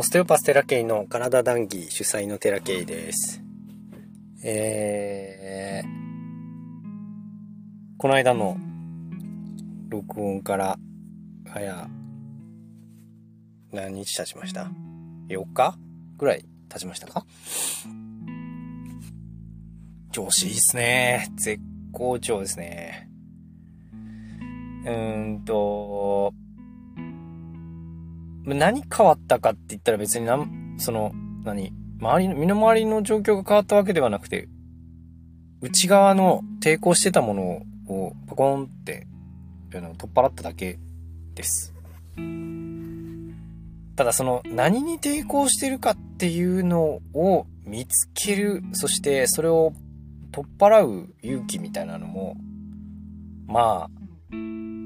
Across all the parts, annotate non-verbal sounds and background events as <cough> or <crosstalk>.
オステオパステラケイの体談義主催のテラケイです。えー、この間の録音から早何日経ちました ?4 日ぐらい経ちましたか？調子いいっすね。絶好調ですね。うーんと、何変わったかって言ったら別になん、その、何周りの、身の回りの状況が変わったわけではなくて、内側の抵抗してたものをパコンって、取っ払っただけです。ただその何に抵抗してるかっていうのを見つける、そしてそれを取っ払う勇気みたいなのも、まあ、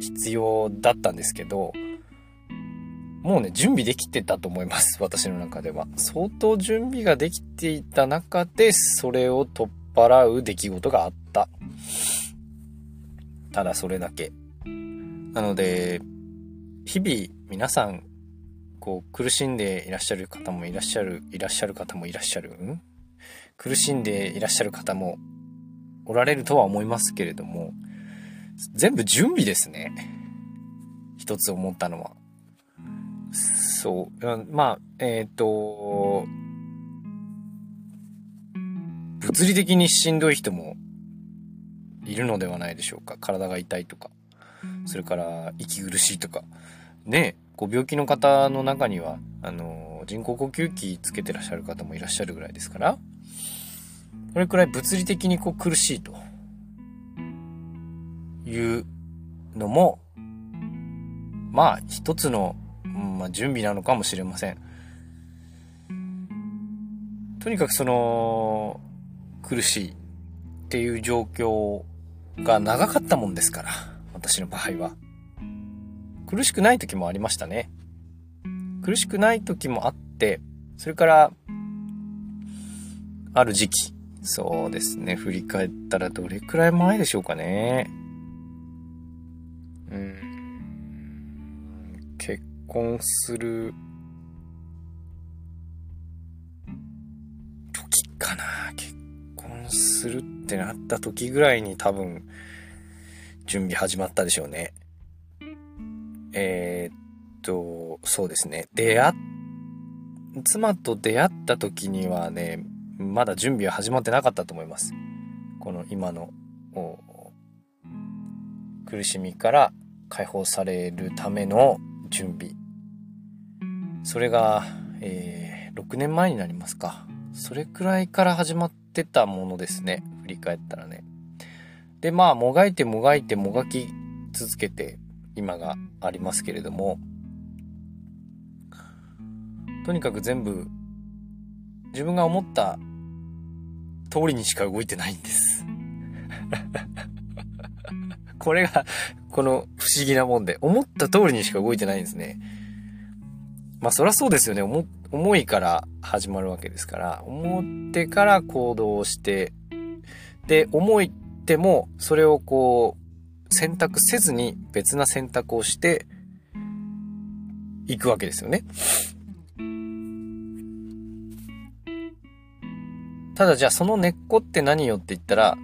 必要だったんですけど、もうね、準備できてたと思います。<laughs> 私の中では。相当準備ができていた中で、それを取っ払う出来事があった。ただそれだけ。なので、日々皆さん、こう苦しんでいらっしゃる方もいらっしゃる、いらっしゃる方もいらっしゃる、ん？苦しんでいらっしゃる方もおられるとは思いますけれども、全部準備ですね。一つ思ったのは。そう。まあ、えっ、ー、と、物理的にしんどい人もいるのではないでしょうか。体が痛いとか、それから息苦しいとか。ね、ご病気の方の中には、あの、人工呼吸器つけてらっしゃる方もいらっしゃるぐらいですから、これくらい物理的にこう苦しいというのも、まあ一つのまあ、準備なのかもしれません。とにかくその、苦しいっていう状況が長かったもんですから、私の場合は。苦しくない時もありましたね。苦しくない時もあって、それから、ある時期。そうですね。振り返ったらどれくらい前でしょうかね。婚する時かな。結婚するってなった時ぐらいに多分準備始まったでしょうね。えー、っとそうですね。出会っ妻と出会った時にはねまだ準備は始まってなかったと思います。この今の苦しみから解放されるための準備。それが、えー、6年前になりますか。それくらいから始まってたものですね。振り返ったらね。で、まあ、もがいてもがいてもがき続けて、今がありますけれども、とにかく全部、自分が思った通りにしか動いてないんです。<laughs> これが、この不思議なもんで、思った通りにしか動いてないんですね。まあそりゃそうですよね。思、思いから始まるわけですから、思ってから行動して、で、思いっても、それをこう、選択せずに別な選択をして、いくわけですよね。ただじゃあその根っこって何よって言ったら、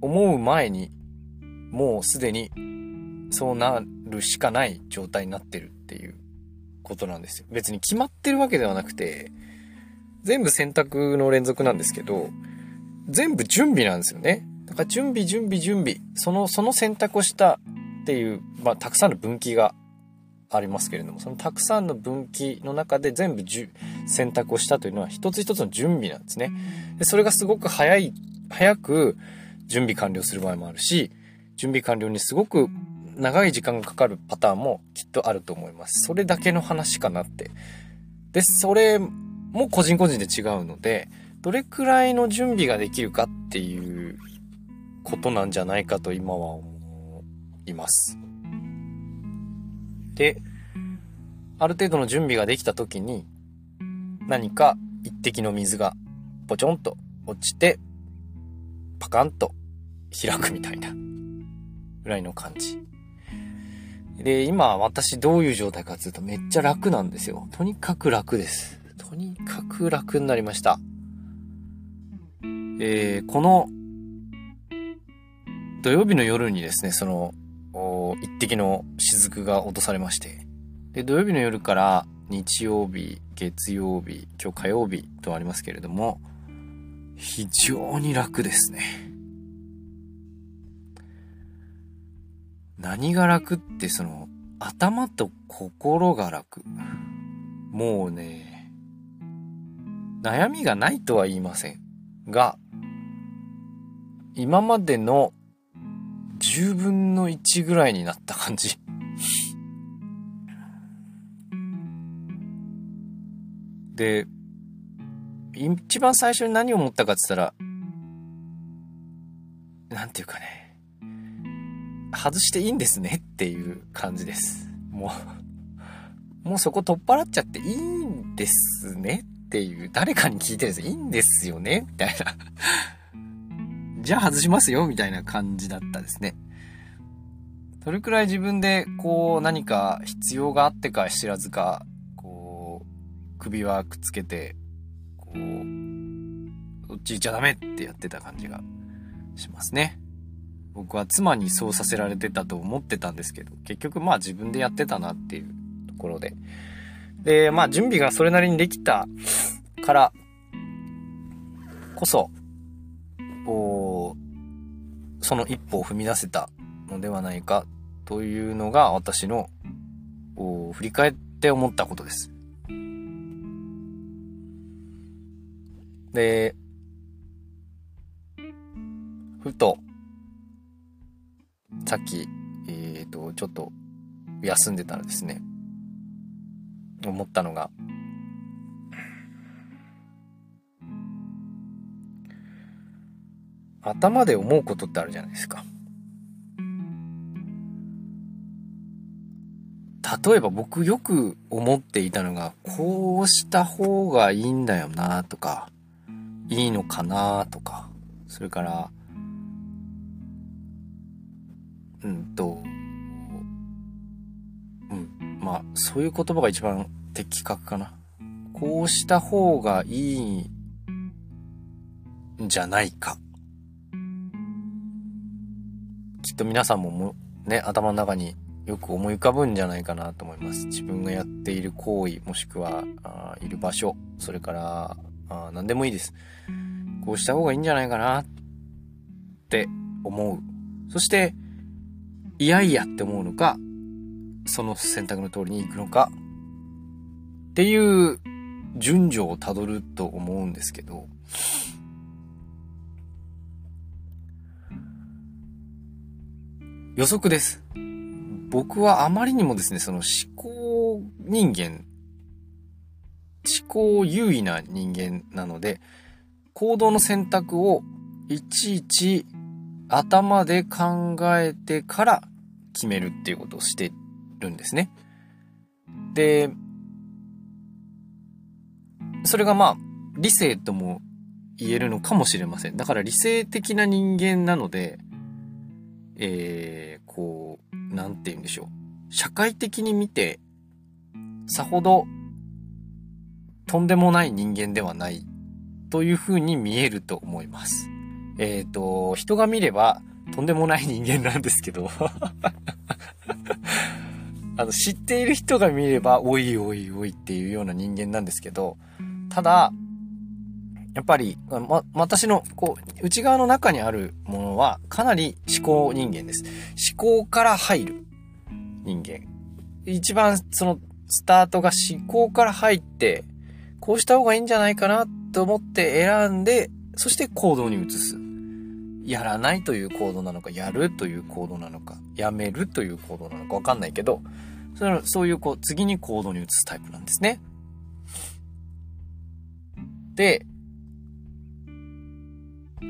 思う前にもうすでにそうなるしかない状態になってるっていうことなんですよ。別に決まってるわけではなくて、全部選択の連続なんですけど、全部準備なんですよね。だから準備、準備、準備。その、その選択をしたっていう、まあ、たくさんの分岐がありますけれども、そのたくさんの分岐の中で全部じゅ選択をしたというのは一つ一つの準備なんですね。でそれがすごく早い、早く準備完了する場合もあるし、準備完了にすごく長い時間がかかるパターンもきっとあると思います。それだけの話かなって。で、それも個人個人で違うので、どれくらいの準備ができるかっていうことなんじゃないかと今は思います。で、ある程度の準備ができた時に何か一滴の水がポチョンと落ちてパカンと開くみたいな。らいの感じ。で、今私どういう状態かっていうとめっちゃ楽なんですよ。とにかく楽です。とにかく楽になりました。えー、この土曜日の夜にですね、その、一滴の雫が落とされまして、で、土曜日の夜から日曜日、月曜日、今日火曜日とありますけれども、非常に楽ですね。何が楽ってその、頭と心が楽。もうね、悩みがないとは言いませんが、今までの10分の1ぐらいになった感じ。で、一番最初に何を思ったかって言ったら、なんていうかね、外していいんですねっていう感じです。もう、もうそこ取っ払っちゃっていいんですねっていう、誰かに聞いてるんですいいんですよねみたいな <laughs> じゃあ外しますよみたいな感じだったですね。それくらい自分でこう何か必要があってか知らずか、こう、首はくっつけて、こう、そっち行っちゃダメってやってた感じがしますね。僕は妻にそうさせられてたと思ってたんですけど、結局まあ自分でやってたなっていうところで。で、まあ準備がそれなりにできたからこそ、その一歩を踏み出せたのではないかというのが私の振り返って思ったことです。で、ふと、さっき、えっ、ー、と、ちょっと休んでたらですね、思ったのが、頭で思うことってあるじゃないですか。例えば僕よく思っていたのが、こうした方がいいんだよなとか、いいのかなとか、それから、うんと、うん、まあ、そういう言葉が一番的確かな。こうした方がいいんじゃないかきっと皆さんももね、頭の中によく思い浮かぶんじゃないかなと思います。自分がやっている行為、もしくは、あいる場所、それから、あ何でもいいです。こうした方がいいんじゃないかなって思う。そして、いやいやって思うのか、その選択の通りに行くのか、っていう順序をたどると思うんですけど、予測です。僕はあまりにもですね、その思考人間、思考優位な人間なので、行動の選択をいちいち頭で考えてから決めるっていうことをしてるんですね。で、それがまあ、理性とも言えるのかもしれません。だから理性的な人間なので、えー、こう、なんて言うんでしょう。社会的に見て、さほど、とんでもない人間ではない、という風に見えると思います。えっ、ー、と、人が見れば、とんでもない人間なんですけどあの、知っている人が見れば、おいおいおいっていうような人間なんですけど、ただ、やっぱり、ま、私の、こう、内側の中にあるものは、かなり思考人間です。思考から入る人間。一番、その、スタートが思考から入って、こうした方がいいんじゃないかなと思って選んで、そして行動に移す。やらないという行動なのか、やるという行動なのか、やめるという行動なのかわかんないけど、そのそういうこう、次に行動に移すタイプなんですね。で、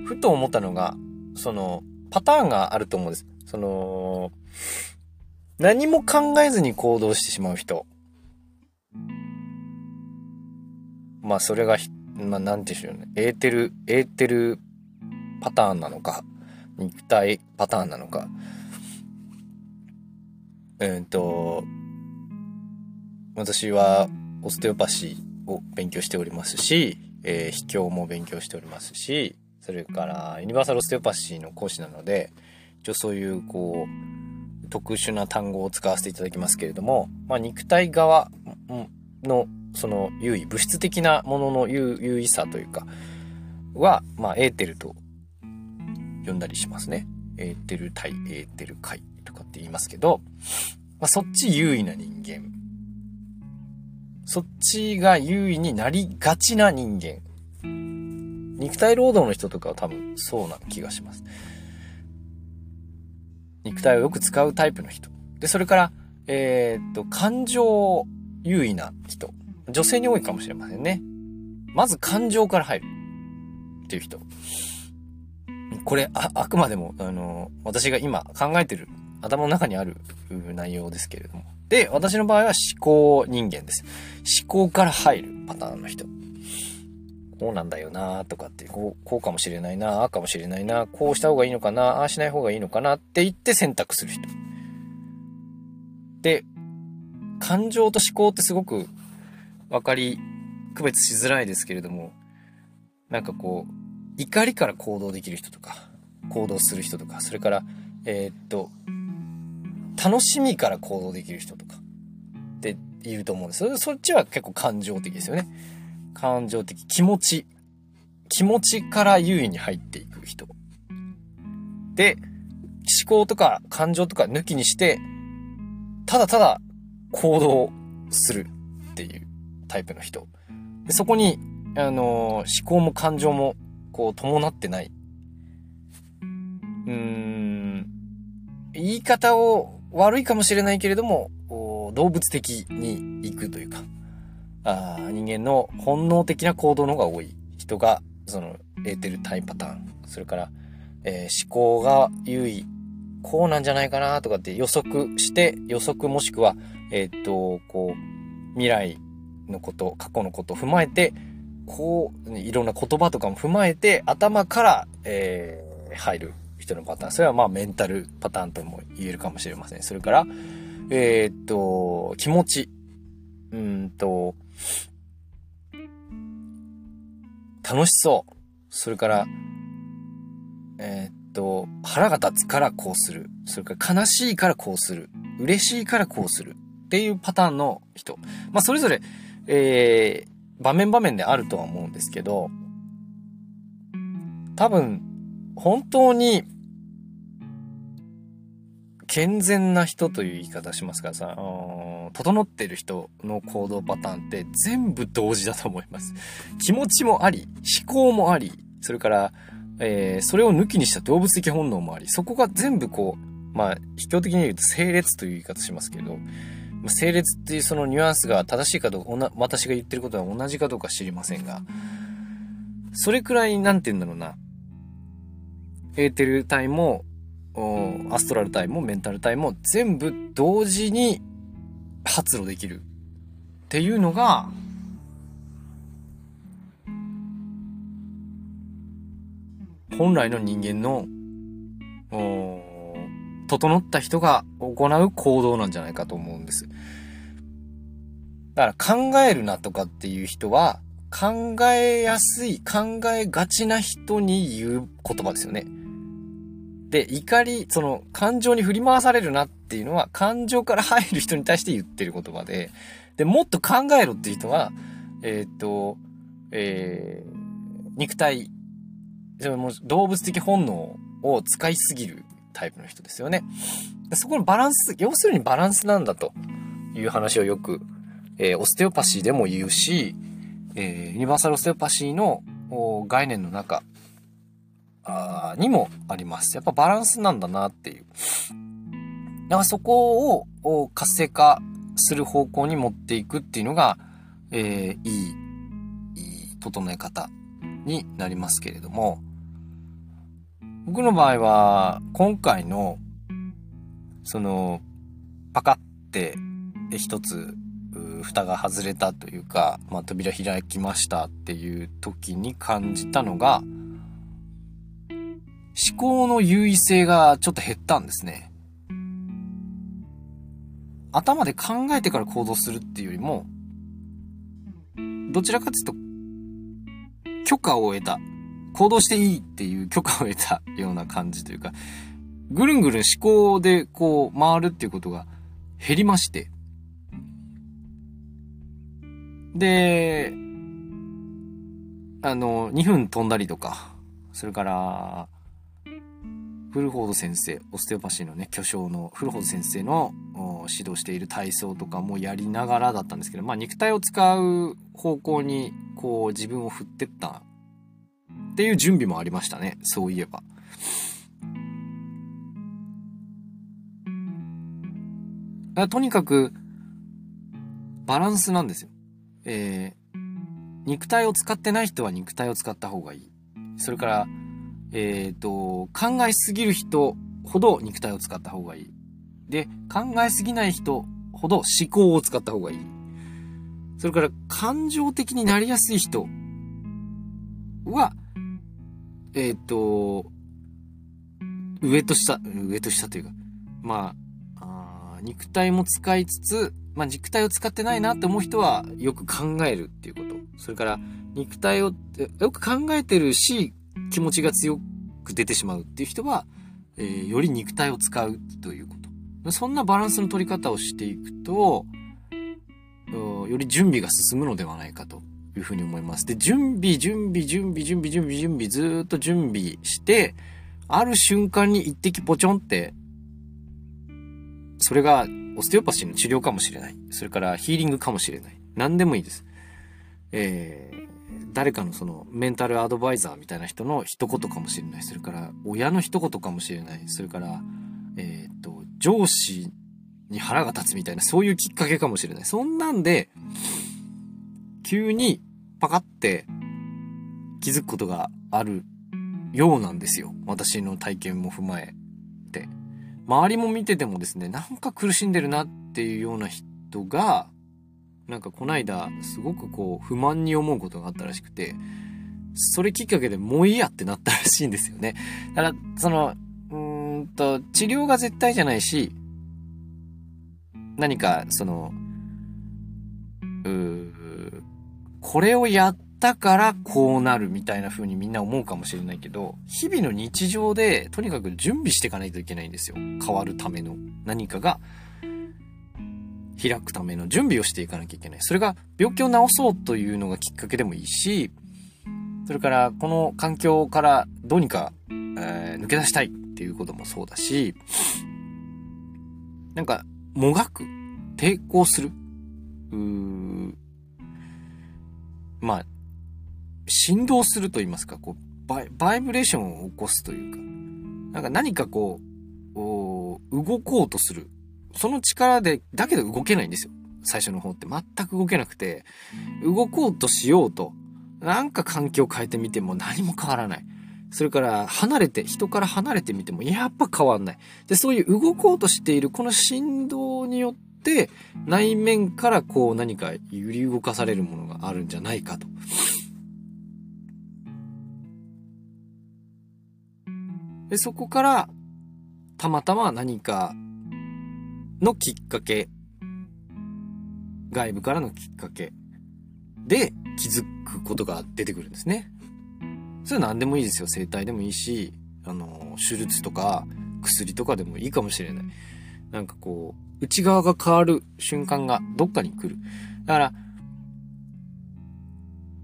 ふと思ったのが、その、パターンがあると思うんです。その、何も考えずに行動してしまう人。まあ、それが、まあ、なんて言うんでしょうね。エーテル、エーテルパターンなのか、肉体パターンなのか。えー、っと、私はオステオパシーを勉強しておりますし、えー、秘境も勉強しておりますし、それからユニバーサルオステオパシーの講師なので、一応そういうこう、特殊な単語を使わせていただきますけれども、まあ、肉体側のその優位、物質的なものの優位さというか、は、まあ、エーテルと呼んだりしますね。エーテル対エーテル界とかって言いますけど、まあ、そっち優位な人間。そっちが優位になりがちな人間。肉体労働の人とかは多分そうな気がします。肉体をよく使うタイプの人。で、それから、えー、っと、感情優位な人。女性に多いかもしれませんね。まず感情から入る。っていう人。これ、あ、あくまでも、あの、私が今考えてる、頭の中にある内容ですけれども。で、私の場合は思考人間です。思考から入るパターンの人。こうなんだよなとかって、こう、こうかもしれないなあかもしれないなこうした方がいいのかなああしない方がいいのかなって言って選択する人。で、感情と思考ってすごく分かり、区別しづらいですけれども、なんかこう、怒りから行動できる人とか、行動する人とか、それから、えー、っと、楽しみから行動できる人とか、って言うと思うんです。そっちは結構感情的ですよね。感情的、気持ち。気持ちから優位に入っていく人。で、思考とか感情とか抜きにして、ただただ行動するっていうタイプの人。でそこに、あの思考も感情もこう伴ってない。うーん、言い方を悪いかもしれないけれども、動物的に行くというか、あ人間の本能的な行動の方が多い人が、その、エーテルタイパターン。それから、えー、思考が優位。こうなんじゃないかなとかって予測して、予測もしくは、えー、っと、こう、未来のこと、過去のことを踏まえて、こう、いろんな言葉とかも踏まえて、頭から、えー、入る人のパターン。それはまあメンタルパターンとも言えるかもしれません。それから、えー、っと、気持ち。うんと、楽しそう。それから、えー、っと、腹が立つからこうする。それから悲しいからこうする。嬉しいからこうする。っていうパターンの人。まあ、それぞれ、えー、場面場面であるとは思うんですけど、多分、本当に健全な人という言い方しますからさ、整ってる人の行動パターンって全部同時だと思います。気持ちもあり、思考もあり、それから、えー、それを抜きにした動物的本能もあり、そこが全部こう、まあ、秘境的に言うと整列という言い方しますけど、整列っていうそのニュアンスが正しいかどうか、私が言ってることは同じかどうか知りませんが、それくらい、なんて言うんだろうな、エーテル体もアストラル体もメンタル体も全部同時に発露できるっていうのが、本来の人間の、整った人が行う行動なんじゃないかと思うんです。だから考えるなとかっていう人は、考えやすい、考えがちな人に言う言葉ですよね。で、怒り、その感情に振り回されるなっていうのは感情から入る人に対して言ってる言葉で、で、もっと考えろっていう人は、えー、っと、えー、肉体、その動物的本能を使いすぎるタイプの人ですよね。そこのバランス、要するにバランスなんだという話をよく、えー、オステオパシーでも言うし、えー、ユニバーサルオステオパシーの概念の中あにもあります。やっぱバランスなんだなっていう。だからそこを活性化する方向に持っていくっていうのが、えー、いい、いい整え方になりますけれども、僕の場合は、今回の、その、パカって一つ、蓋が外れたというか、まあ、扉開きましたっていう時に感じたのが、思考の優位性がちょっと減ったんですね。頭で考えてから行動するっていうよりも、どちらかというと、許可を得た。行動していいっていう許可を得たような感じというか、ぐるんぐるん思考でこう回るっていうことが減りまして。で、あの、2分飛んだりとか、それから、フルフォード先生、オステオパシーのね、巨匠のフルフォード先生の指導している体操とかもやりながらだったんですけど、まあ肉体を使う方向にこう自分を振ってったっていう準備もありましたね、そういえば。とにかく、バランスなんですよ。えー、肉体を使ってない人は肉体を使った方がいい。それから、えっ、ー、と、考えすぎる人ほど肉体を使った方がいい。で、考えすぎない人ほど思考を使った方がいい。それから、感情的になりやすい人は、えっ、ー、と、上と下、上と下というか、まあ、あ肉体も使いつつ、まあ、肉体を使ってないなって思う人はよく考えるっていうこと。それから、肉体をよく考えてるし、気持ちが強く出てしまうっていう人は、えー、より肉体を使うということ。そんなバランスの取り方をしていくと、より準備が進むのではないかというふうに思います。で、準備、準備、準備、準備、準備、準備、ずっと準備して、ある瞬間に一滴ポチョンって、それがオステオパシーの治療かもしれない。それからヒーリングかもしれない。何でもいいです。えー、誰かのそのメンタルアドバイザーみたいな人の一言かもしれない。それから親の一言かもしれない。それから、えっ、と、上司に腹が立つみたいな、そういうきっかけかもしれない。そんなんで、急にパカって気づくことがあるようなんですよ。私の体験も踏まえて。周りも見ててもですね、なんか苦しんでるなっていうような人が、なんかこないだ、すごくこう、不満に思うことがあったらしくて、それきっかけでもういいやってなったらしいんですよね。だから、その、うーんと、治療が絶対じゃないし、何か、その、うー、これをやったからこうなるみたいな風にみんな思うかもしれないけど、日々の日常でとにかく準備していかないといけないんですよ。変わるための何かが開くための準備をしていかなきゃいけない。それが病気を治そうというのがきっかけでもいいし、それからこの環境からどうにか、えー、抜け出したいっていうこともそうだし、なんか、もがく、抵抗する、うーまあ、振動すると言いますか、こうバイ、バイブレーションを起こすというか、なんか何かこう、動こうとする。その力で、だけど動けないんですよ。最初の方って全く動けなくて、動こうとしようと、なんか環境変えてみても何も変わらない。それから離れて、人から離れてみてもやっぱ変わんない。で、そういう動こうとしているこの振動によって、内面からこう何か揺り動かされるものがあるんじゃないかと。で、そこから、たまたま何かのきっかけ、外部からのきっかけで気づくことが出てくるんですね。それは何でもいいですよ。生体でもいいし、あの、手術とか薬とかでもいいかもしれない。なんかこう、内側が変わる瞬間がどっかに来る。だから、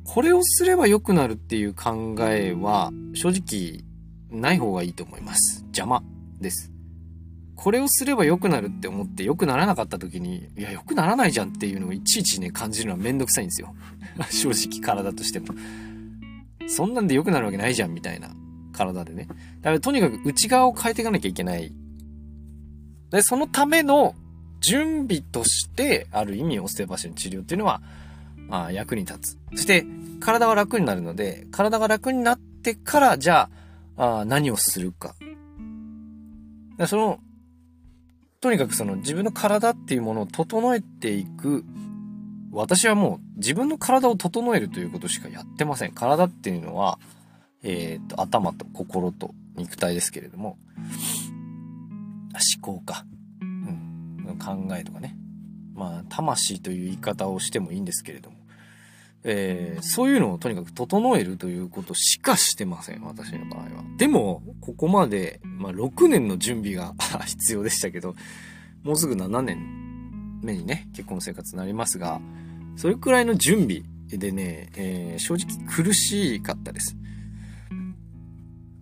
これをすれば良くなるっていう考えは正直ない方がいいと思います。邪魔です。これをすれば良くなるって思って良くならなかった時に、いや、良くならないじゃんっていうのをいちいちね、感じるのはめんどくさいんですよ。<laughs> 正直体としても。そんなんで良くなるわけないじゃんみたいな体でね。だからとにかく内側を変えていかなきゃいけない。で、そのための準備として、ある意味オステオパシーの治療っていうのは、あ、役に立つ。そして、体は楽になるので、体が楽になってから、じゃあ、あ何をするか。その、とにかくその自分の体っていうものを整えていく。私はもう自分の体を整えるということしかやってません。体っていうのは、えっ、ー、と、頭と心と肉体ですけれども、思考か。考えとかね。まあ、魂という言い方をしてもいいんですけれども。えー、そういうのをとにかく整えるということしかしてません、私の場合は。でも、ここまで、まあ、6年の準備が必要でしたけど、もうすぐ7年目にね、結婚生活になりますが、それくらいの準備でね、えー、正直苦しかったです。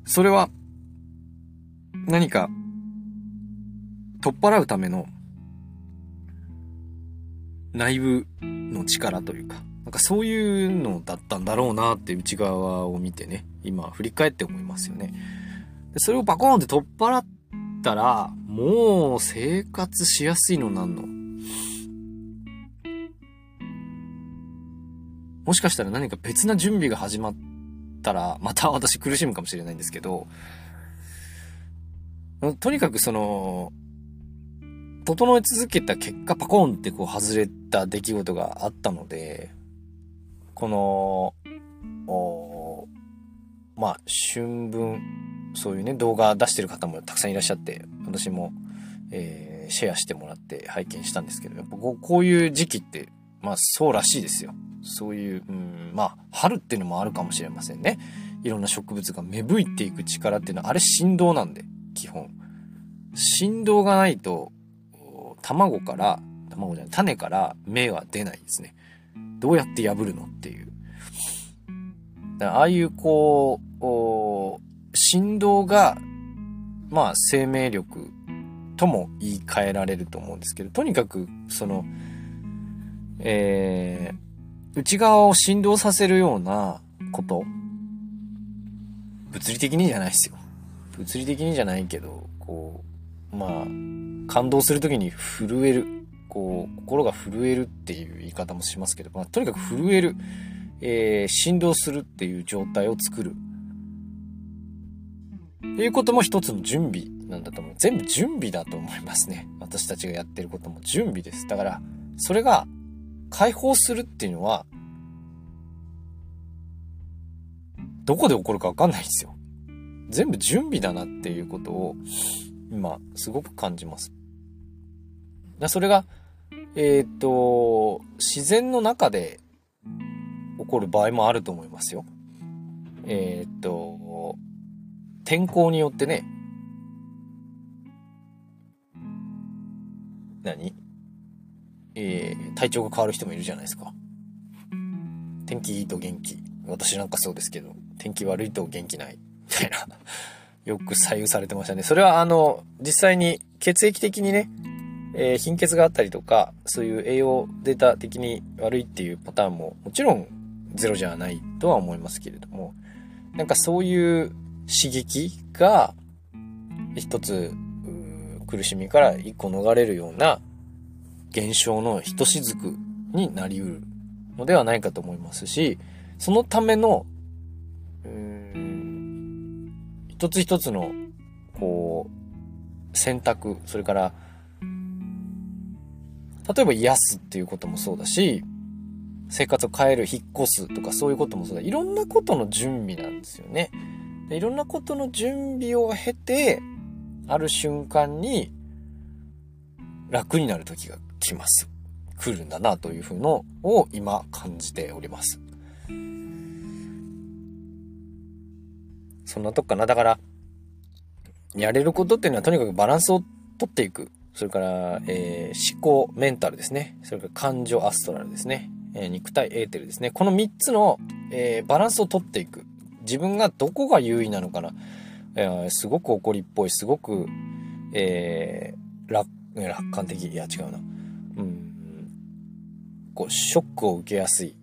それは、何か、取っ払うための、内部の力というか、なんかそういうのだったんだろうなって内側を見てね、今振り返って思いますよね。でそれをバコーンって取っ払ったら、もう生活しやすいのなんの？もしかしたら何か別な準備が始まったら、また私苦しむかもしれないんですけど、とにかくその、整え続けた結果パコンってこう外れた出来事があったので、この、おまあ、春分、そういうね、動画出してる方もたくさんいらっしゃって、私も、えー、シェアしてもらって拝見したんですけど、やっぱこうこういう時期って、まあそうらしいですよ。そういう、うん、まあ、春っていうのもあるかもしれませんね。いろんな植物が芽吹いていく力っていうのは、あれ振動なんで、基本。振動がないと、卵から、卵じゃない、種から芽は出ないですね。どうやって破るのっていう。ああいうこう、振動が、まあ生命力とも言い換えられると思うんですけど、とにかく、その、えー、内側を振動させるようなこと、物理的にじゃないですよ。物理的にじゃないけど、こう、まあ、感動するときに震える。こう、心が震えるっていう言い方もしますけど、まあ、とにかく震える、えー、振動するっていう状態を作る。っていうことも一つの準備なんだと思う。全部準備だと思いますね。私たちがやってることも準備です。だから、それが解放するっていうのは、どこで起こるかわかんないんですよ。全部準備だなっていうことを、今、すごく感じます。それが、えっ、と、自然の中で起こる場合もあると思いますよ。えっ、と、天候によってね、何？えー、体調が変わる人もいるじゃないですか。天気いいと元気。私なんかそうですけど、天気悪いと元気ない。みたいな。よく左右されてましたね。それはあの、実際に血液的にね、えー、貧血があったりとか、そういう栄養データ的に悪いっていうパターンももちろんゼロじゃないとは思いますけれども、なんかそういう刺激が一つ苦しみから一個逃れるような現象のひとしずくになりうるのではないかと思いますし、そのための、一つ一つの、こう、選択、それから例えば癒すっていうこともそうだし、生活を変える、引っ越すとかそういうこともそうだ。いろんなことの準備なんですよね。でいろんなことの準備を経て、ある瞬間に楽になる時が来ます。来るんだなというふうのを今感じております。そんなとこかな。だから、やれることっていうのはとにかくバランスをとっていく。それから、えー、思考、メンタルですね。それから感情、アストラルですね。えー、肉体、エーテルですね。この3つの、えー、バランスをとっていく。自分がどこが優位なのかな。えー、すごく怒りっぽい、すごく、えー、楽、楽観的。いや、違うな。うん。こう、ショックを受けやすい。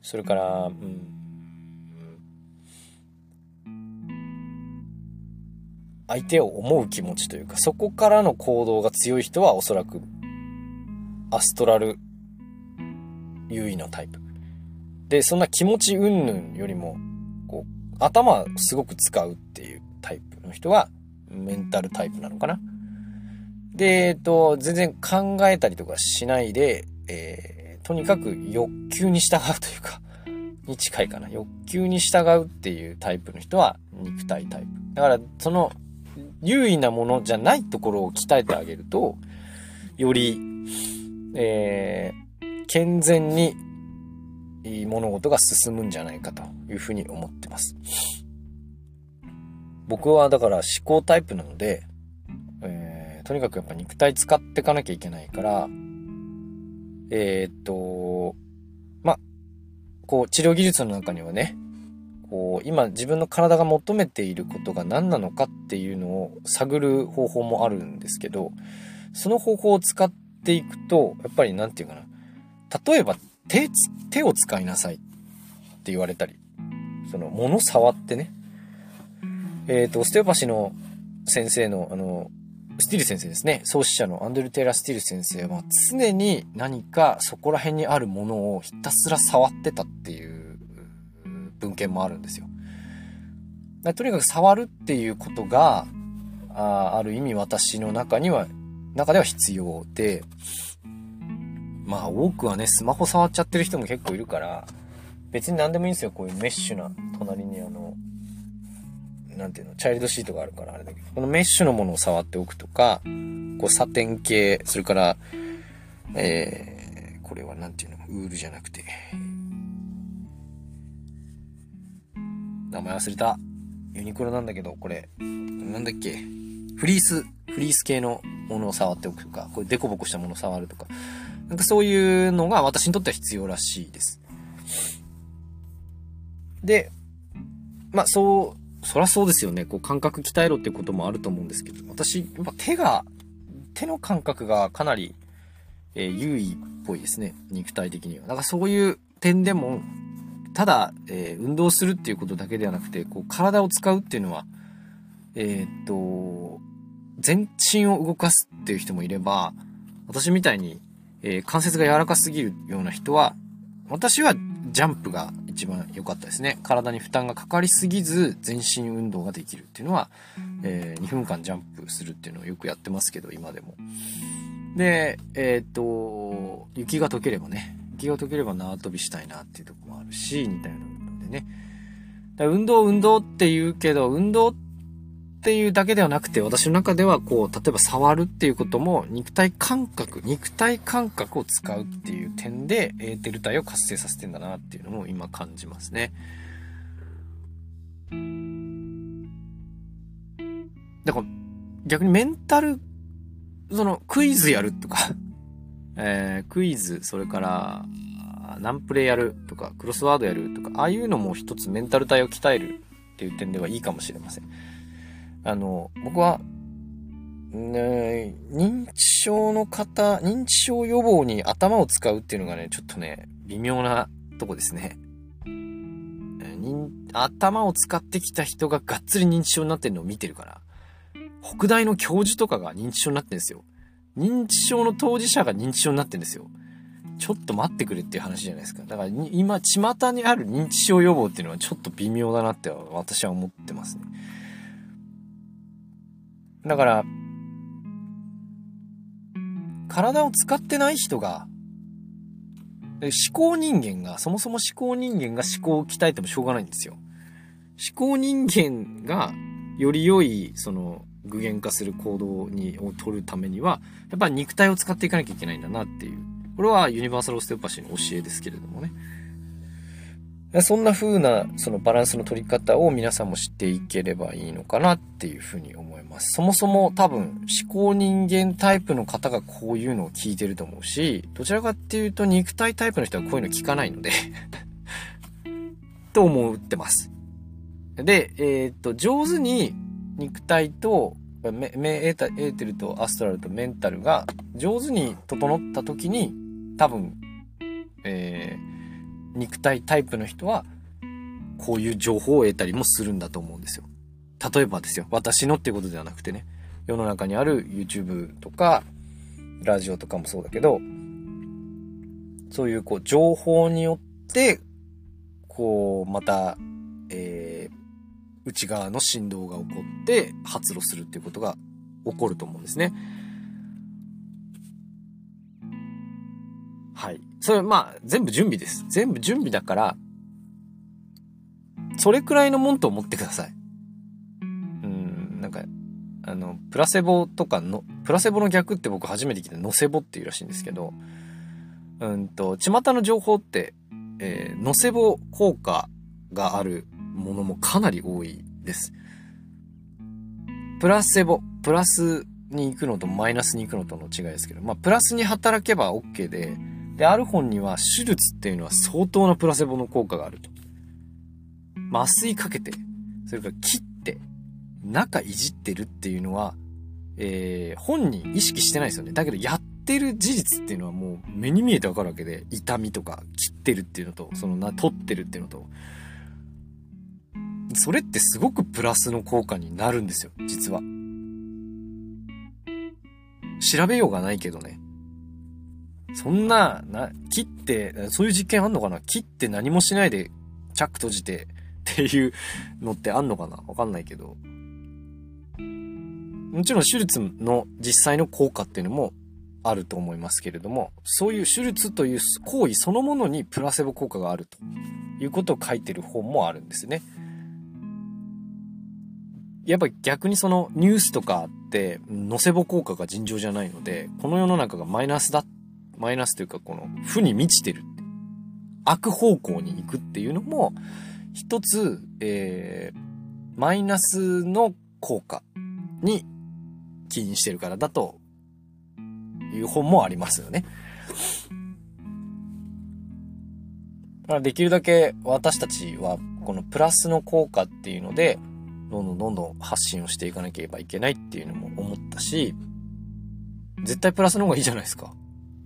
それから、うん。相手を思う気持ちというか、そこからの行動が強い人はおそらく、アストラル優位のタイプ。で、そんな気持ち云々よりも、こう、頭すごく使うっていうタイプの人は、メンタルタイプなのかな。で、えっと、全然考えたりとかしないで、えー、とにかく欲求に従うというか、に近いかな。欲求に従うっていうタイプの人は肉体タイプ。だから、その優位なものじゃないところを鍛えてあげると、より、えー、健全に物事が進むんじゃないかというふうに思ってます。僕はだから思考タイプなので、えー、とにかくやっぱ肉体使っていかなきゃいけないから、えー、っと、ま、こう治療技術の中にはね、こう今自分の体が求めていることが何なのかっていうのを探る方法もあるんですけど、その方法を使っていくと、やっぱり何て言うかな。例えば手、手を使いなさいって言われたり、その物触ってね。えっ、ー、と、オステオパシの先生の、あの、スティル先生ですね。創始者のアンドル・テイラ・スティル先生は常に何かそこら辺にあるものをひたすら触ってたっていう文献もあるんですよ。とにかく触るっていうことが、あある意味私の中には、中では必要で、まあ多くはね、スマホ触っちゃってる人も結構いるから、別に何でもいいんですよ。こういうメッシュな、隣にあの、なんていうの、チャイルドシートがあるからあれだけど、このメッシュのものを触っておくとか、こうサテン系、それから、えー、これはなんていうの、ウールじゃなくて、名前忘れた。ユニクロなんだけど、これ、なんだっけ、フリース、フリース系のものを触っておくとか、これデコボコしたものを触るとか、なんかそういうのが私にとっては必要らしいです。で、まあそう、そらそうですよね。こう感覚鍛えろってこともあると思うんですけど、私、やっぱ手が、手の感覚がかなり、えー、優位っぽいですね。肉体的には。だかそういう点でも、ただ、えー、運動するっていうことだけではなくて、こう体を使うっていうのは、えー、っと、全身を動かすっていう人もいれば、私みたいにえー、関節が柔らかすぎるような人は、私はジャンプが一番良かったですね。体に負担がかかりすぎず全身運動ができるっていうのは、え、2分間ジャンプするっていうのをよくやってますけど、今でも。で、え、っと、雪が溶ければね、雪が溶ければ縄跳びしたいなっていうとこもあるし、似たような運動でね。だ運動、運動って言うけど、運動っていうだけではなくて、私の中ではこう、例えば触るっていうことも、肉体感覚、肉体感覚を使うっていう点で、エーテル体を活性させてんだなっていうのも今感じますね。だから、逆にメンタル、その、クイズやるとかえー、クイズ、それから、ナンプレイやるとか、クロスワードやるとか、ああいうのも一つメンタル体を鍛えるっていう点ではいいかもしれません。あの、僕は、ね、認知症の方、認知症予防に頭を使うっていうのがね、ちょっとね、微妙なとこですね。頭を使ってきた人ががっつり認知症になってるのを見てるから、北大の教授とかが認知症になってるんですよ。認知症の当事者が認知症になってんですよ。ちょっと待ってくれっていう話じゃないですか。だから今、巷にある認知症予防っていうのはちょっと微妙だなって私は思ってますね。だから、体を使ってない人が、思考人間が、そもそも思考人間が思考を鍛えてもしょうがないんですよ。思考人間がより良い、その、具現化する行動に、を取るためには、やっぱり肉体を使っていかなきゃいけないんだなっていう。これはユニバーサルオステオパシーの教えですけれどもね。そんな風なそのバランスの取り方を皆さんも知っていければいいのかなっていうふうに思います。そもそも多分思考人間タイプの方がこういうのを聞いてると思うし、どちらかっていうと肉体タイプの人はこういうの聞かないので <laughs> と思ってます。で、えー、っと、上手に肉体とメエータエーテルとアストラルとメンタルが上手に整った時に多分、えー肉体タイプの人は、こういう情報を得たりもするんだと思うんですよ。例えばですよ。私のっていうことではなくてね。世の中にある YouTube とか、ラジオとかもそうだけど、そういうこう情報によって、こう、また、えー、内側の振動が起こって発露するっていうことが起こると思うんですね。はい。それ、まあ、全部準備です。全部準備だから、それくらいのもんと思ってください。うん、なんか、あの、プラセボとかのプラセボの逆って僕初めて聞いたノセボっていうらしいんですけど、うんと、巷の情報って、えー、ノセボ効果があるものもかなり多いです。プラセボ、プラスに行くのとマイナスに行くのとの違いですけど、まあ、プラスに働けば OK で、で、ある本には手術っていうのは相当なプラセボの効果があると。麻酔かけて、それから切って、中いじってるっていうのは、えー、本人意識してないですよね。だけどやってる事実っていうのはもう目に見えてわかるわけで、痛みとか切ってるっていうのと、そのな、取ってるっていうのと、それってすごくプラスの効果になるんですよ、実は。調べようがないけどね。そんな、な、切って、そういう実験あんのかな？切って何もしないで、チャック閉じてっていうのってあんのかな？わかんないけど。もちろん手術の実際の効果っていうのもあると思いますけれども、そういう手術という行為そのものにプラセボ効果があるということを書いてる本もあるんですね。やっぱ逆にそのニュースとかってノセボ効果が尋常じゃないので、この世の中がマイナスだ、マイナスというかこの負に満ちてる。悪方向に行くっていうのも、一つ、えー、マイナスの効果に起因してるからだという本もありますよね。だからできるだけ私たちはこのプラスの効果っていうので、どんどんどんどん発信をしていかなければいけないっていうのも思ったし、絶対プラスの方がいいじゃないですか。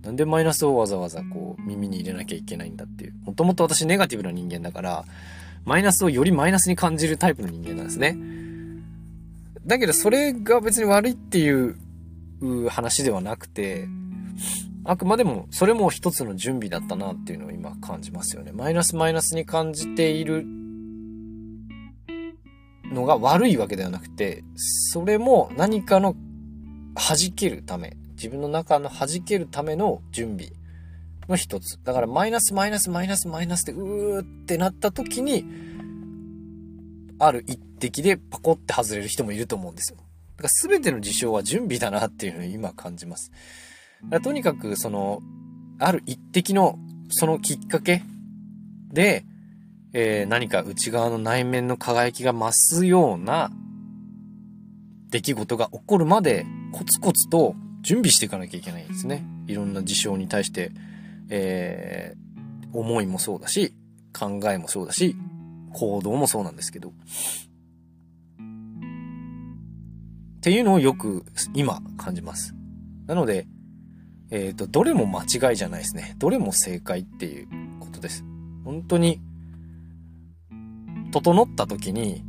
なんでマイナスをわざわざこう耳に入れなきゃいけないんだっていう。もともと私ネガティブな人間だから、マイナスをよりマイナスに感じるタイプの人間なんですね。だけどそれが別に悪いっていう話ではなくて、あくまでもそれも一つの準備だったなっていうのを今感じますよね。マイナスマイナスに感じているのが悪いわけではなくて、それも何かの弾けるため、自分の中の弾けるための準備の一つ。だからマイナスマイナスマイナスマイナスでうーってなった時に、ある一滴でパコって外れる人もいると思うんですよ。だから全ての事象は準備だなっていうのを今感じます。とにかくその、ある一滴のそのきっかけで、えー、何か内側の内面の輝きが増すような出来事が起こるまでコツコツと準備していかなきゃいけないんですね。いろんな事象に対して、えー、思いもそうだし、考えもそうだし、行動もそうなんですけど。っていうのをよく今感じます。なので、えっ、ー、と、どれも間違いじゃないですね。どれも正解っていうことです。本当に整った時に、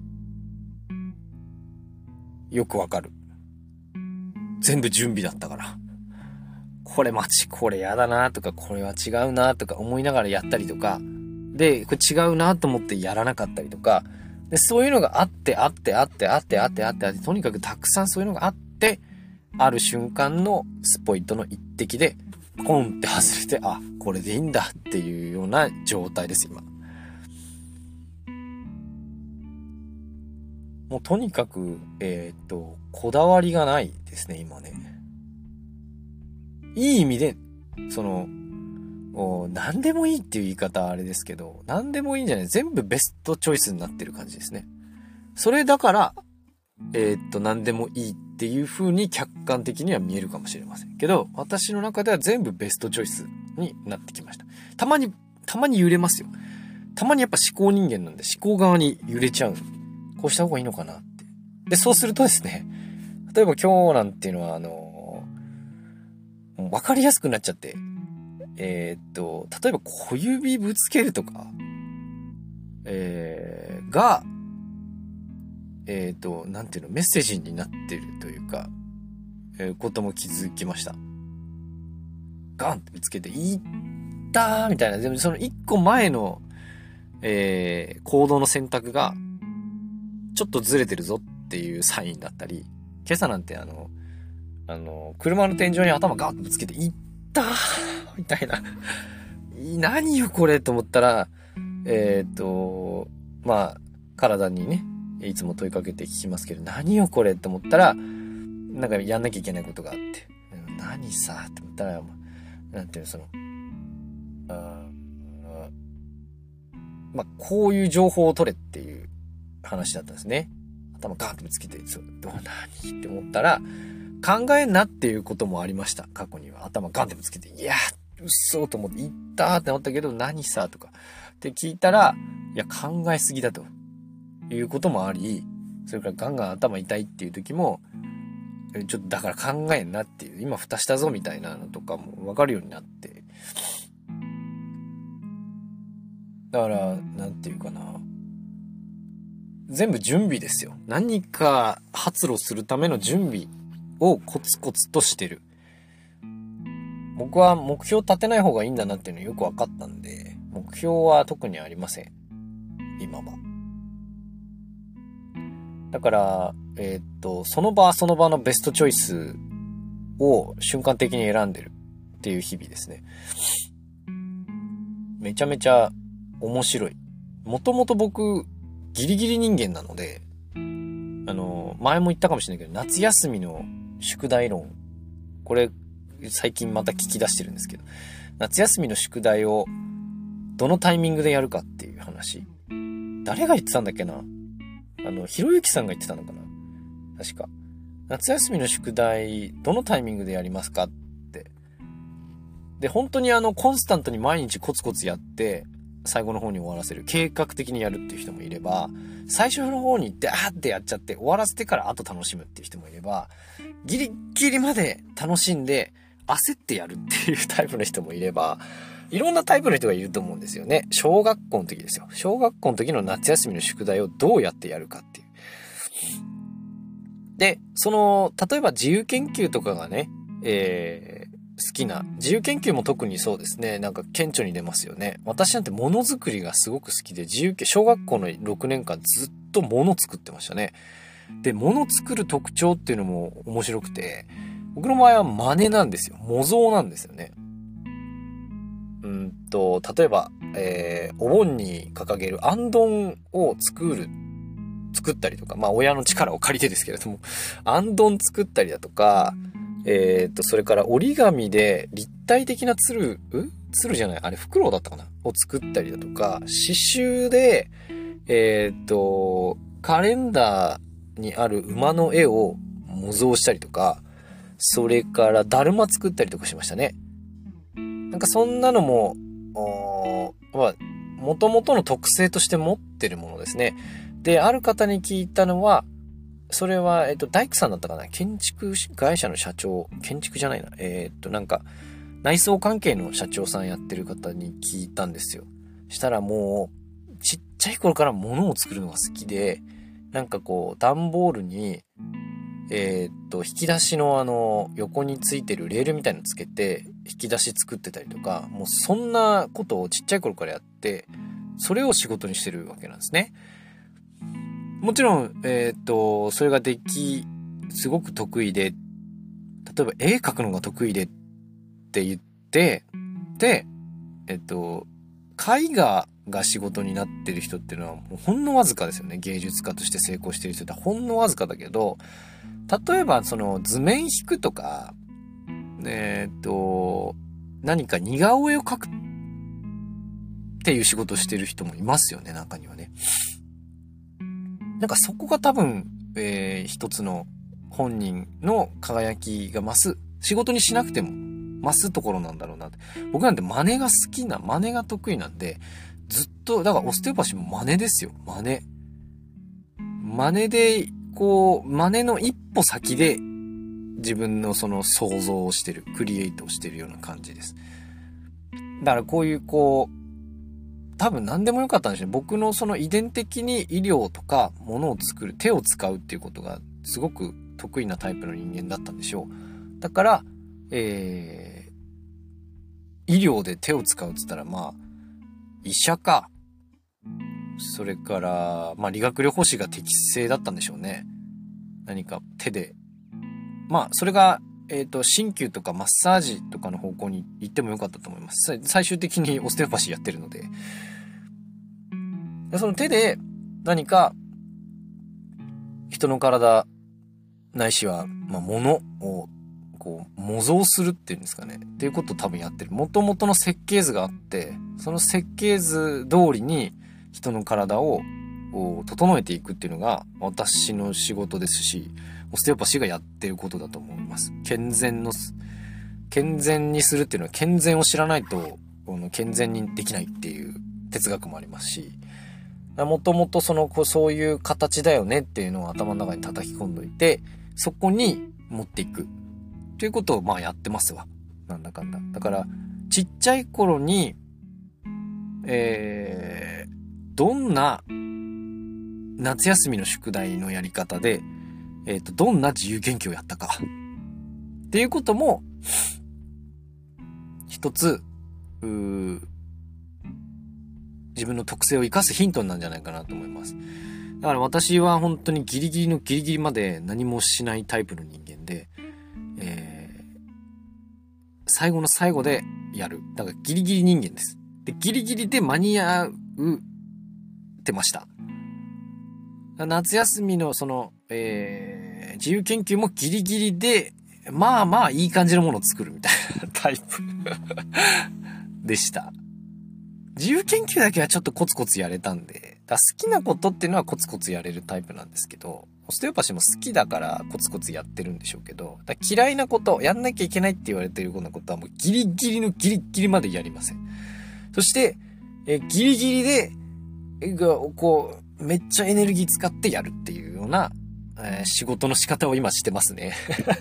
よくわかる。全部準備だったから。これ待ち、これやだなとか、これは違うなとか思いながらやったりとか、で、これ違うなと思ってやらなかったりとか、で、そういうのがあってあってあってあってあってあってあって、とにかくたくさんそういうのがあって、ある瞬間のスポイトの一滴で、コンって外れて、あ、これでいいんだっていうような状態です、今。もうとにかく、えー、っと、こだわりがないですね、今ね。いい意味で、その、何でもいいっていう言い方はあれですけど、何でもいいんじゃない全部ベストチョイスになってる感じですね。それだから、えー、っと、何でもいいっていう風に客観的には見えるかもしれませんけど、私の中では全部ベストチョイスになってきました。たまに、たまに揺れますよ。たまにやっぱ思考人間なんで思考側に揺れちゃうこうした方がいいのかなって。で、そうするとですね、例えば今日なんていうのは、あの、わかりやすくなっちゃって、えー、っと、例えば小指ぶつけるとか、えー、が、えー、っと、なんていうの、メッセージになってるというか、えー、ことも気づきました。ガンってぶつけて、いったーみたいな、でもその一個前の、えー、行動の選択が、ちょっとずれてるぞっていうサインだったり、今朝なんてあの、あの、車の天井に頭ガッとぶつけて、いったみたいな。何よこれと思ったら、えっ、ー、と、まあ、体にね、いつも問いかけて聞きますけど、何よこれと思ったら、なんかやんなきゃいけないことがあって、何さって思ったら、なんていうの、その、あまあ、こういう情報を取れっていう話だったんですね。頭ガーンってぶつけて、そう、どう何って思ったら、考えんなっていうこともありました。過去には。頭ガンってぶつけて、いや、嘘と思って、言ったって思ったけど、何さとか。って聞いたら、いや、考えすぎだと。いうこともあり、それからガンガン頭痛いっていう時も、ちょっとだから考えんなっていう、今蓋したぞみたいなのとかもわかるようになって。だから、なんていうかな。全部準備ですよ。何か発露するための準備をコツコツとしてる。僕は目標立てない方がいいんだなっていうのよく分かったんで、目標は特にありません。今は。だから、えー、っと、その場その場のベストチョイスを瞬間的に選んでるっていう日々ですね。めちゃめちゃ面白い。もともと僕、ギリギリ人間なので、あの、前も言ったかもしれないけど、夏休みの宿題論。これ、最近また聞き出してるんですけど、夏休みの宿題をどのタイミングでやるかっていう話。誰が言ってたんだっけな？あの、ひろゆきさんが言ってたのかな？確か。夏休みの宿題、どのタイミングでやりますかって。で、本当にあの、コンスタントに毎日コツコツやって、最後の方に終わらせる。計画的にやるっていう人もいれば、最初の方に行って、あーってやっちゃって、終わらせてから後楽しむっていう人もいれば、ギリギリまで楽しんで、焦ってやるっていうタイプの人もいれば、いろんなタイプの人がいると思うんですよね。小学校の時ですよ。小学校の時の夏休みの宿題をどうやってやるかっていう。で、その、例えば自由研究とかがね、えー、好きな、自由研究も特にそうですね、なんか顕著に出ますよね。私なんてものづくりがすごく好きで、自由研、小学校の6年間ずっともの作ってましたね。で、もの作る特徴っていうのも面白くて、僕の場合は真似なんですよ。模造なんですよね。うんと、例えば、えー、お盆に掲げるあんどんを作る、作ったりとか、まあ親の力を借りてですけれども、あんどん作ったりだとか、えー、っと、それから折り紙で立体的な鶴、う？鶴じゃない、あれ、フクロウだったかな？を作ったりだとか、刺繍で、えー、っと、カレンダーにある馬の絵を模造したりとか、それからだるま作ったりとかしましたね。なんかそんなのも、まあ、元々の特性として持ってるものですね。で、ある方に聞いたのは、それは、えっと、大工さんだったかな？建築会社の社長、建築じゃないな。えー、っと、なんか、内装関係の社長さんやってる方に聞いたんですよ。したらもう、ちっちゃい頃から物を作るのが好きで、なんかこう、段ボールに、えー、っと、引き出しのあの、横についてるレールみたいのつけて、引き出し作ってたりとか、もうそんなことをちっちゃい頃からやって、それを仕事にしてるわけなんですね。もちろん、えっ、と、それができ、すごく得意で、例えば絵描くのが得意でって言って、で、えっ、と、絵画が仕事になってる人っていうのはもうほんのわずかですよね。芸術家として成功してる人ってほんのわずかだけど、例えばその図面引くとか、えっ、と、何か似顔絵を描くっていう仕事をしてる人もいますよね、中にはね。なんかそこが多分、えー、一つの本人の輝きが増す、仕事にしなくても増すところなんだろうなって。僕なんて真似が好きな、真似が得意なんで、ずっと、だからオステオパシーも真似ですよ、真似。真似で、こう、真似の一歩先で自分のその想像をしてる、クリエイトをしてるような感じです。だからこういうこう、多分何でもよかったんですね。僕のその遺伝的に医療とか物を作る、手を使うっていうことがすごく得意なタイプの人間だったんでしょう。だから、えー、医療で手を使うっつったらまあ、医者か、それから、まあ理学療法士が適正だったんでしょうね。何か手で。まあ、それがえっ、ー、と、鍼灸とかマッサージとかの方向に行ってもよかったと思います。最終的にオステオパシーやってるので。でその手で何か人の体ないしは、まあ、物を、こう、模造するっていうんですかね。っていうことを多分やってる。元々の設計図があって、その設計図通りに人の体を整えていくっていうのが私の仕事ですし、オステオパシーがやってることだと思います。健全の、健全にするっていうのは健全を知らないと、この健全にできないっていう哲学もありますし、もともとその、こうそういう形だよねっていうのを頭の中に叩き込んどいて、そこに持っていく。ということをまあやってますわ。なんだかんだ。だから、ちっちゃい頃に、えー、どんな夏休みの宿題のやり方で、えっ、ー、と、どんな自由研究をやったか。っていうことも、一つ、うー自分の特性を活かすヒントなんじゃないかなと思います。だから私は本当にギリギリのギリギリまで何もしないタイプの人間で、えー、最後の最後でやる。だからギリギリ人間です。で、ギリギリで間に合うってました。夏休みのその、えー、自由研究もギリギリで、まあまあいい感じのものを作るみたいなタイプ <laughs> でした。自由研究だけはちょっとコツコツやれたんで、だ好きなことっていうのはコツコツやれるタイプなんですけど、オステオパシーも好きだからコツコツやってるんでしょうけど、だ嫌いなこと、やんなきゃいけないって言われてるようなことはもうギリギリのギリギリまでやりません。そして、えギリギリで、えこう、めっちゃエネルギー使ってやるっていうようなえー、仕事の仕方を今してますね。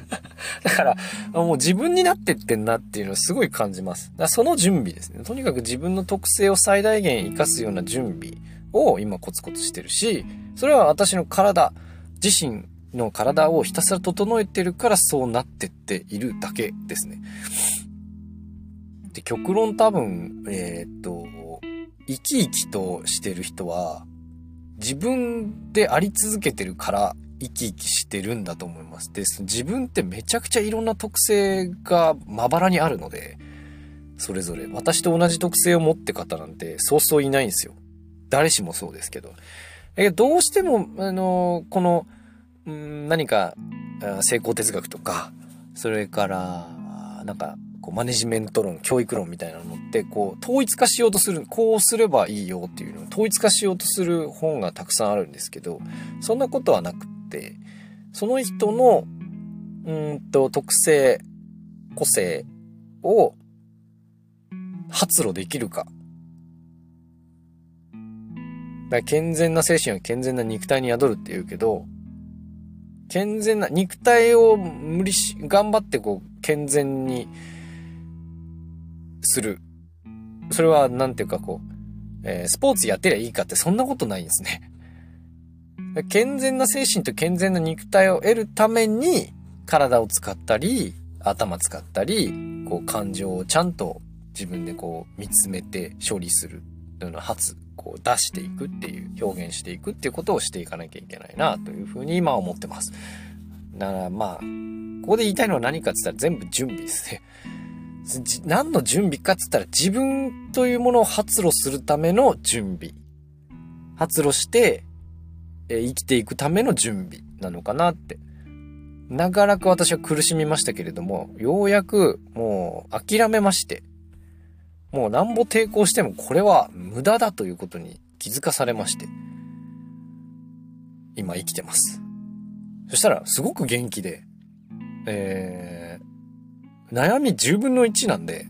<laughs> だから、もう自分になってってんなっていうのをすごい感じます。だその準備ですね。とにかく自分の特性を最大限活かすような準備を今コツコツしてるし、それは私の体、自身の体をひたすら整えてるからそうなってっているだけですね。で、極論多分、えー、っと、生き生きとしてる人は、自分であり続けてるから生き生きしてるんだと思います。で、自分ってめちゃくちゃいろんな特性がまばらにあるので、それぞれ。私と同じ特性を持って方なんてそうそういないんですよ。誰しもそうですけど。えどうしても、あのこの、ん何か、成功哲学とか、それから、なんか、こうマネジメント論、教育論みたいなのって、こう、統一化しようとする、こうすればいいよっていうのを統一化しようとする本がたくさんあるんですけど、そんなことはなくて、その人の、うんと、特性、個性を発露できるか。だ健全な精神は健全な肉体に宿るって言うけど、健全な、肉体を無理し、頑張ってこう、健全にする。それは、なんていうかこう、えー、スポーツやってりゃいいかってそんなことないんですね。健全な精神と健全な肉体を得るために、体を使ったり、頭使ったり、こう感情をちゃんと自分でこう見つめて処理するというのを初、こう出していくっていう、表現していくっていうことをしていかなきゃいけないなというふうに今思ってます。だからまあ、ここで言いたいのは何かって言ったら全部準備ですね。何の準備かって言ったら自分というものを発露するための準備。発露して、え生きていくための準備なのかなって。長らく私は苦しみましたけれども、ようやくもう諦めまして、もうなんぼ抵抗してもこれは無駄だということに気づかされまして、今生きてます。そしたらすごく元気で、えー、悩み10分の1なんで、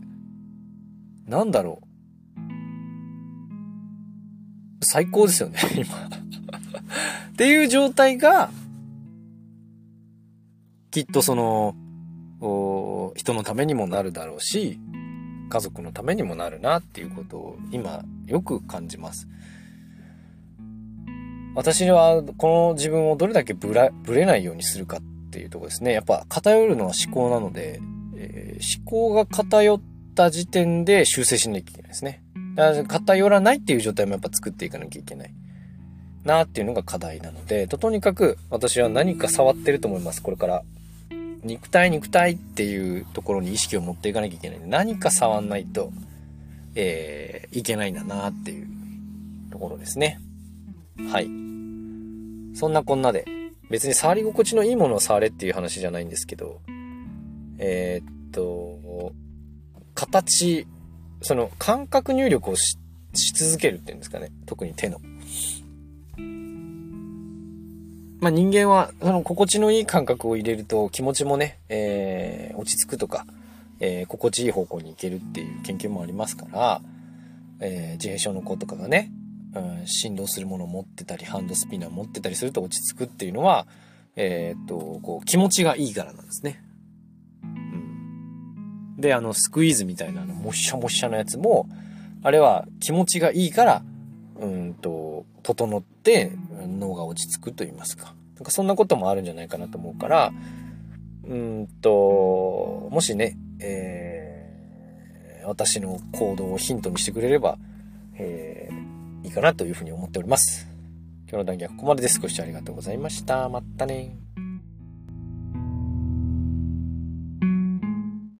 なんだろう。最高ですよね、今。っていう状態が、きっとその、人のためにもなるだろうし、家族のためにもなるなっていうことを今よく感じます。私はこの自分をどれだけぶらぶれないようにするかっていうとこですね。やっぱ偏るのは思考なので、えー、思考が偏った時点で修正しなきゃいけないですね。だから偏らないっていう状態もやっぱ作っていかなきゃいけない。なっていうのが課題なので、ととにかく私は何か触ってると思います、これから。肉体肉体っていうところに意識を持っていかなきゃいけないんで何か触んないと、えー、いけないんだなっていうところですね。はい。そんなこんなで、別に触り心地のいいものを触れっていう話じゃないんですけど、えー、っと、形、その感覚入力をし続けるっていうんですかね。特に手の。まあ、人間は、その心地のいい感覚を入れると気持ちもね、えー、落ち着くとか、えー、心地いい方向に行けるっていう研究もありますから、えー、自閉症の子とかがね、うん、振動するものを持ってたり、ハンドスピナー持ってたりすると落ち着くっていうのは、えー、っと、こう、気持ちがいいからなんですね。うん。で、あの、スクイーズみたいな、あの、もっしゃもっしゃのやつも、あれは気持ちがいいから、うんと、整って脳が落ち着くと言いますか。なんかそんなこともあるんじゃないかなと思うから、うんと、もしね、えー、私の行動をヒントにしてくれれば、えー、いいかなというふうに思っております。今日の談義はここまでです。ご視聴ありがとうございました。またね